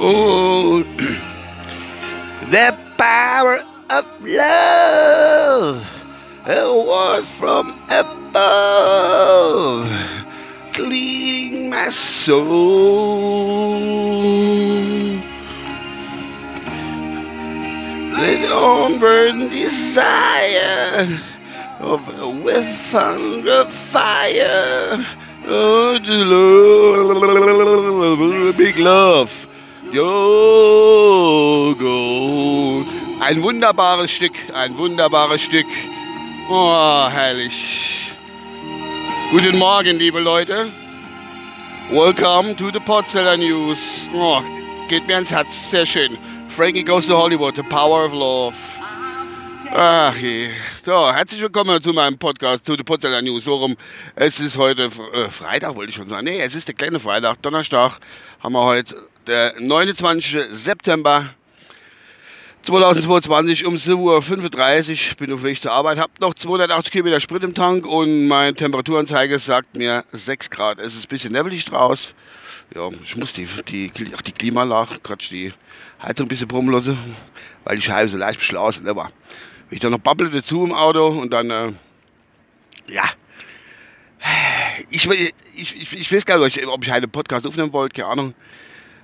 Oh, the power of love, a word from above, cleaning my soul. On burn desire of a with thunder fire. Big love. Yo, go. Ein wunderbares Stück, ein wunderbares Stück. Oh, herrlich. Guten Morgen, liebe Leute. Welcome to the Potzeller News. Oh, geht mir ans Herz, sehr schön. Frankie Goes to Hollywood, The Power of Love. Ach je. So, herzlich willkommen zu meinem Podcast, zu The Potzeller News. So rum, es ist heute äh, Freitag, wollte ich schon sagen. Nee, es ist der kleine Freitag, Donnerstag haben wir heute der 29. September 2022 um 7.35 Uhr. Bin auf Weg zur Arbeit, habe noch 280 Kilometer Sprit im Tank und meine Temperaturanzeige sagt mir 6 Grad. Es ist ein bisschen nebelig draus. Ja, ich muss die, die, ach, die Klimaanlage, Quatsch, die Heizung ein bisschen brummen lassen, weil die Scheibe so leicht beschlossen ist. Ich dann noch babble dazu im Auto und dann, äh, ja, ich, ich, ich, ich weiß gar nicht, ob ich einen Podcast aufnehmen wollte, keine Ahnung.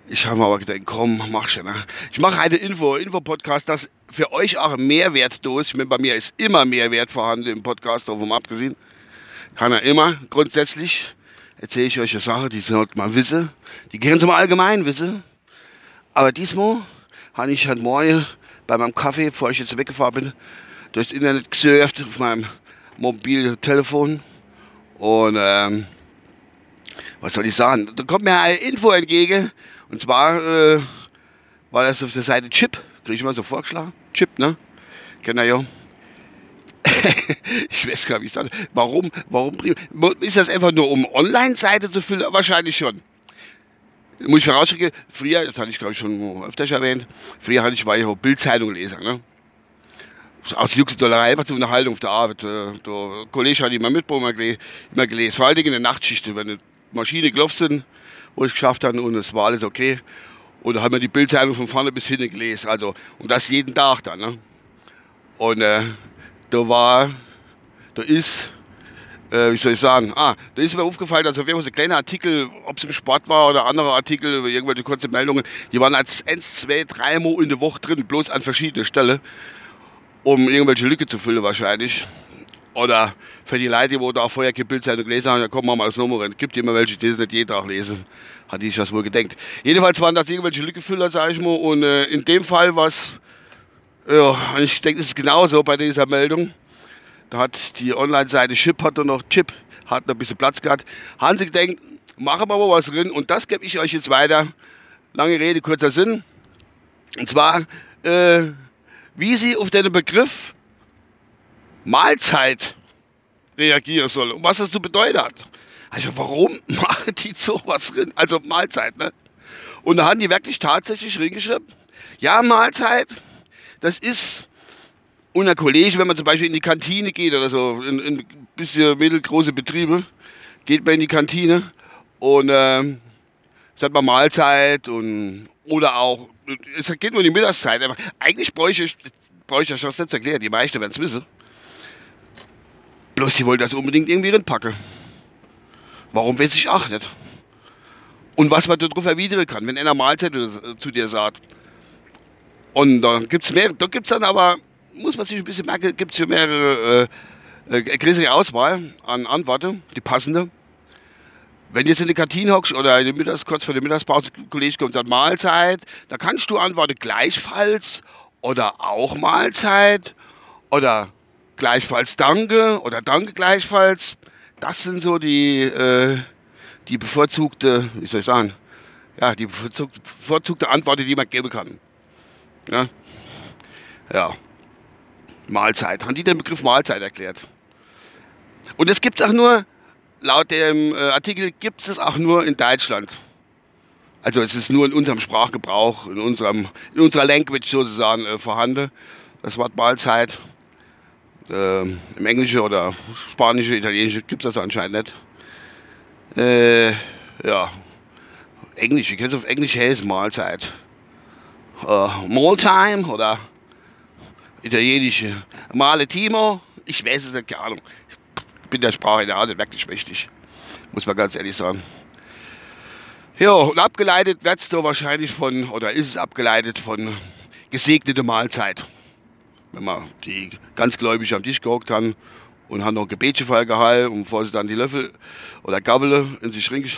Ich habe mir aber gedacht, komm, mach schon. Ne? Ich mache eine Info, Info-Podcast, das für euch auch ein Mehrwert durch. Ich meine, bei mir ist immer Mehrwert vorhanden im Podcast, davon abgesehen. Kann er immer, grundsätzlich erzähle ich euch eine Sache, die sollt man wissen. Die gehören zum Allgemeinwissen. Aber diesmal habe ich heute Morgen bei meinem Kaffee, bevor ich jetzt weggefahren bin, durchs Internet gesurft auf meinem Mobiltelefon. Und ähm, was soll ich sagen? Da kommt mir eine Info entgegen, und zwar äh, war das auf der Seite Chip, kriege ich mal so vorgeschlagen. Chip, ne? Kennt ihr ja. ich weiß gar nicht. Warum, warum ist das einfach nur um Online-Seite zu füllen? Wahrscheinlich schon. Muss ich vorausschicken, früher, das hatte ich glaube ich schon öfters erwähnt, früher hatte ich, war ich auch Bildzeitung leser, ne? Aus Juxdollerei, einfach zur Unterhaltung auf der Arbeit. Äh, der Kollege hat immer mitbekommen, immer gelesen. Vor allem in der Nachtschicht, wenn die Maschine gelaufen sind, wo ich geschafft habe und es war alles okay. Und da haben wir die Bildzeitung von vorne bis hinten gelesen. Also, und das jeden Tag dann. Ne? Und äh, da war, da ist, äh, wie soll ich sagen, ah, da ist mir aufgefallen, dass auf jeden Fall so kleine Artikel, ob es im Sport war oder andere Artikel, irgendwelche kurze Meldungen, die waren als eins, zwei, drei Mal in der Woche drin, bloß an verschiedenen Stellen, um irgendwelche Lücke zu füllen wahrscheinlich. Oder für die Leute, die da auch vorher keine Bildzeitung gelesen haben, ja komm mal als Nummer Es gibt immer welche, die das nicht jeden Tag lesen. Hat die sich das wohl gedenkt. Jedenfalls waren das irgendwelche Lückenfüller, sag ich mal. Und äh, in dem Fall war es, ja, ich denke, es ist genauso bei dieser Meldung. Da hat die Online-Seite Chip hat noch Chip, hat noch ein bisschen Platz gehabt. Haben sie gedacht, machen wir mal was drin. Und das gebe ich euch jetzt weiter. Lange Rede, kurzer Sinn. Und zwar, äh, wie sie auf den Begriff Mahlzeit reagieren soll und was das zu bedeuten hat. Also warum machen die sowas drin? Also Mahlzeit, ne? Und da haben die wirklich tatsächlich reingeschrieben, ja, Mahlzeit, das ist unter Kollege, wenn man zum Beispiel in die Kantine geht oder so, in, in ein bisschen mittelgroße Betriebe, geht man in die Kantine und äh, sagt man Mahlzeit und oder auch, es geht nur in die Mittagszeit. Aber eigentlich bräuchte ich, bräuchte ich das nicht erklären, die meisten werden es wissen. Bloß sie wollte das unbedingt irgendwie reinpacken. Warum weiß ich auch nicht. Und was man darauf erwidern kann, wenn einer Mahlzeit zu dir sagt. Und da gibt es mehr, da gibt es dann aber, muss man sich ein bisschen merken, gibt es ja mehrere, äh, äh, größere Auswahl an Antworten, die passende. Wenn jetzt in die Kantine hockst oder in Mittags, kurz vor der Mittagspause, Kollege kommt dann Mahlzeit, da kannst du antworten gleichfalls oder auch Mahlzeit oder gleichfalls Danke oder Danke gleichfalls. Das sind so die, äh, die bevorzugte, wie soll ich sagen, ja, die bevorzugte, bevorzugte Antwort, die man geben kann. Ja. ja. Mahlzeit. Haben die den Begriff Mahlzeit erklärt? Und es gibt es auch nur, laut dem äh, Artikel gibt es auch nur in Deutschland. Also es ist nur in unserem Sprachgebrauch, in, unserem, in unserer Language sozusagen äh, vorhanden. Das Wort Mahlzeit. Äh, Im Englischen oder Spanische, Italienische gibt es das anscheinend nicht. Äh, ja, Englisch, wie kannst du auf Englisch heißen, Mahlzeit? Äh, Mahltime oder italienische Maletimo? Ich weiß es nicht, keine Ahnung. Ich bin der Sprache ja nicht wirklich wichtig, muss man ganz ehrlich sagen. Ja, und abgeleitet wird es da wahrscheinlich von, oder ist es abgeleitet von gesegnete Mahlzeit. Wenn man die ganz gläubig am Tisch gehockt haben und haben noch Gebetchen gehalten und bevor sie dann die Löffel oder Gabel in sich rein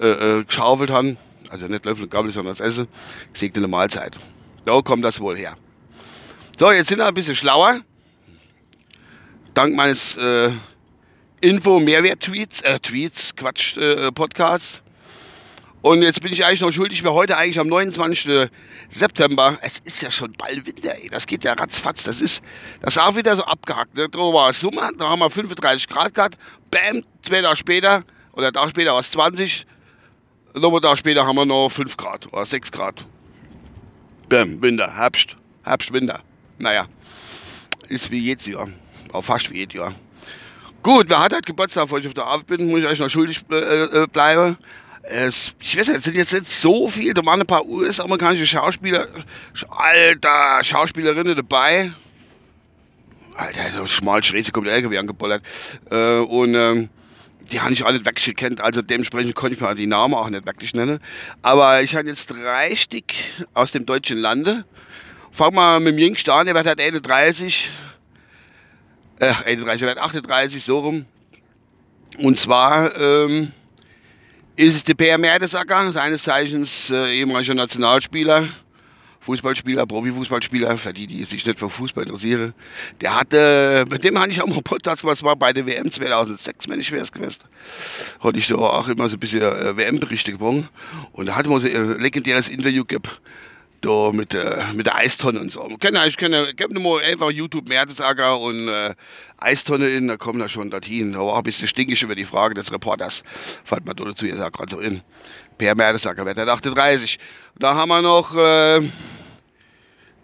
äh, äh, geschaufelt haben, also nicht Löffel und Gabel, sondern das Essen, gesegnete Mahlzeit. Da kommt das wohl her. So, jetzt sind wir ein bisschen schlauer. Dank meines äh, Info-Mehrwert-Tweets, äh, Tweets, Quatsch, äh, Podcasts und jetzt bin ich eigentlich noch schuldig, wir heute eigentlich am 29. September, es ist ja schon bald Winter, ey. das geht ja ratzfatz, das ist, das ist auch wieder so abgehackt. Ne? Da war Sommer, da haben wir 35 Grad gehabt, bam, zwei Tage später, oder Tag später war es 20, nochmal Tag später haben wir noch 5 Grad oder 6 Grad. Bam, Winter, Herbst, Herbst, Winter. Naja, ist wie jedes Jahr, auch fast wie jedes Jahr. Gut, wer hat halt Geburtstag, wo ich auf der Arbeit bin, muss ich euch noch schuldig äh, äh, bleiben es, ich weiß nicht, es sind jetzt nicht so viele, da waren ein paar US-amerikanische Schauspieler, alter Schauspielerinnen dabei. Alter, so schmal Schräse kommt der LKW angebollert. Äh, und ähm, die habe ich alle nicht wirklich gekannt, also dementsprechend konnte ich mir die Namen auch nicht wirklich nennen. Aber ich habe jetzt drei Stück aus dem deutschen Lande. Fangen wir mit dem Jüngsten an, der wird halt 31, äh, 31, der wird 38, so rum. Und zwar, ähm, ist es der Per Mertesacker, seines Zeichens äh, ehemaliger Nationalspieler, Fußballspieler, Profifußballspieler, für die, die sich nicht für Fußball interessieren. Der hatte, mit dem hatte ich auch mal Podcast gemacht, war bei der WM 2006, wenn ich schwer gewesen. Hatte ich so auch immer so ein bisschen äh, WM-Berichte gewonnen. Und da hatte man so ein legendäres Interview gehabt da mit, äh, mit der Eistonne und so. Ich kann ich kann, gib nur mal einfach YouTube Mertesacker und äh, Eistonne in, da kommen wir schon dorthin. Da war ein bisschen stinkig über die Frage des Reporters. Fällt mir dazu, ihr sagt gerade so in. Per Mertesacker der 38. Da haben wir noch äh,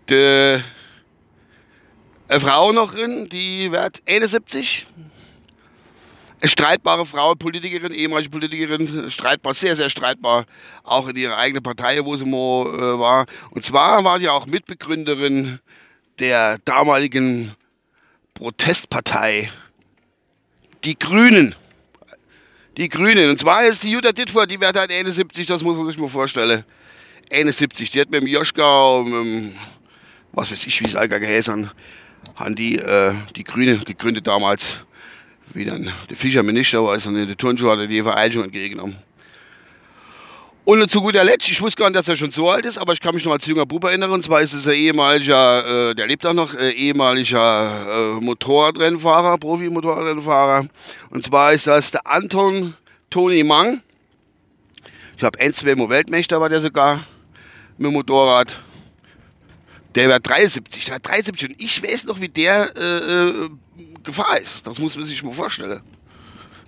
die, eine Frau noch drin, die wird 71 streitbare Frau, Politikerin, ehemalige Politikerin, streitbar, sehr, sehr streitbar, auch in ihrer eigenen Partei, wo sie mal äh, war. Und zwar war sie auch Mitbegründerin der damaligen Protestpartei, die Grünen. Die Grünen. Und zwar ist die Jutta Dittfurt, die wird halt 71, das muss man sich mal vorstellen. 71, die hat mit dem Joschka, mit dem, was weiß ich, wie es allgemein geheißen haben die, äh, die Grüne gegründet damals wie dann der Fischerminister war, ist dann in der Turnschuhe hat er die Vereinigung entgegengenommen. Und zu guter Letzt, ich wusste gar nicht, dass er schon so alt ist, aber ich kann mich noch als junger Bub erinnern. Und zwar ist es ein ehemaliger, äh, der lebt auch noch, äh, ehemaliger äh, Motorradrennfahrer, Profi-Motorradrennfahrer. Und zwar ist das der Anton Toni Mang. Ich glaube, ein, zwei Mal Weltmeister war der sogar mit dem Motorrad. Der war 73, der war 73 und ich weiß noch, wie der äh, äh, Gefahr ist. Das muss man sich mal vorstellen.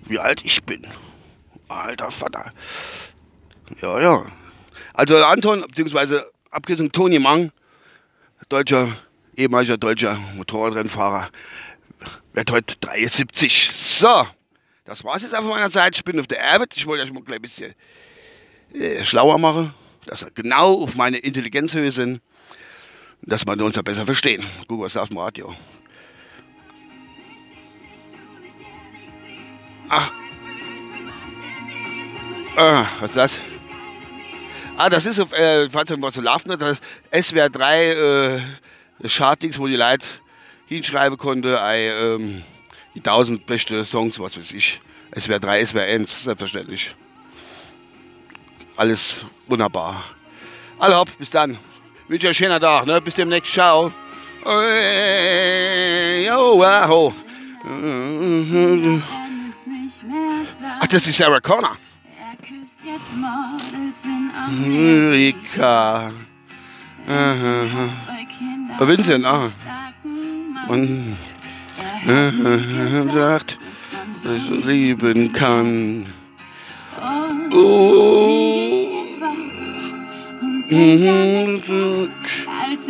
Wie alt ich bin. Alter Vater. Ja, ja. Also Anton, beziehungsweise Abkürzung Toni Mang, deutscher, ehemaliger deutscher Motorradrennfahrer, wird heute 73. So, das war's jetzt auf meiner Seite. Ich bin auf der Arbeit. Ich wollte euch mal ein bisschen äh, schlauer machen, dass wir genau auf meine Intelligenzhöhe sind, dass wir uns ja besser verstehen. Guck, was da auf dem Radio. Ach. Ah, was ist das? Ah, das ist auf, äh, man so laufen das SWR 3 äh, Chartings, wo die Leute hinschreiben konnte, ähm, die 1000 beste Songs, was weiß ich. SWR 3, SWR 1, selbstverständlich. Alles wunderbar. Alle hopp, bis dann. Wünsche euch einen schönen Tag, ne? Bis demnächst, ciao. Jo, wow. Ach, das ist Sarah Connor. Er küsst jetzt Models in Amerika. Aha. Vincent, ah. Und sagt, dass ich lieben kann. Oh.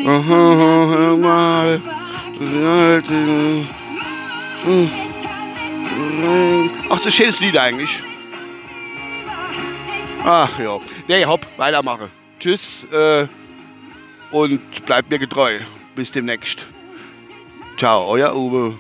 Aha, mal. Ach, das ist ein schönes Lied eigentlich. Ach ja. Nee, hopp, weitermachen. Tschüss äh, und bleibt mir getreu. Bis demnächst. Ciao, euer Uwe.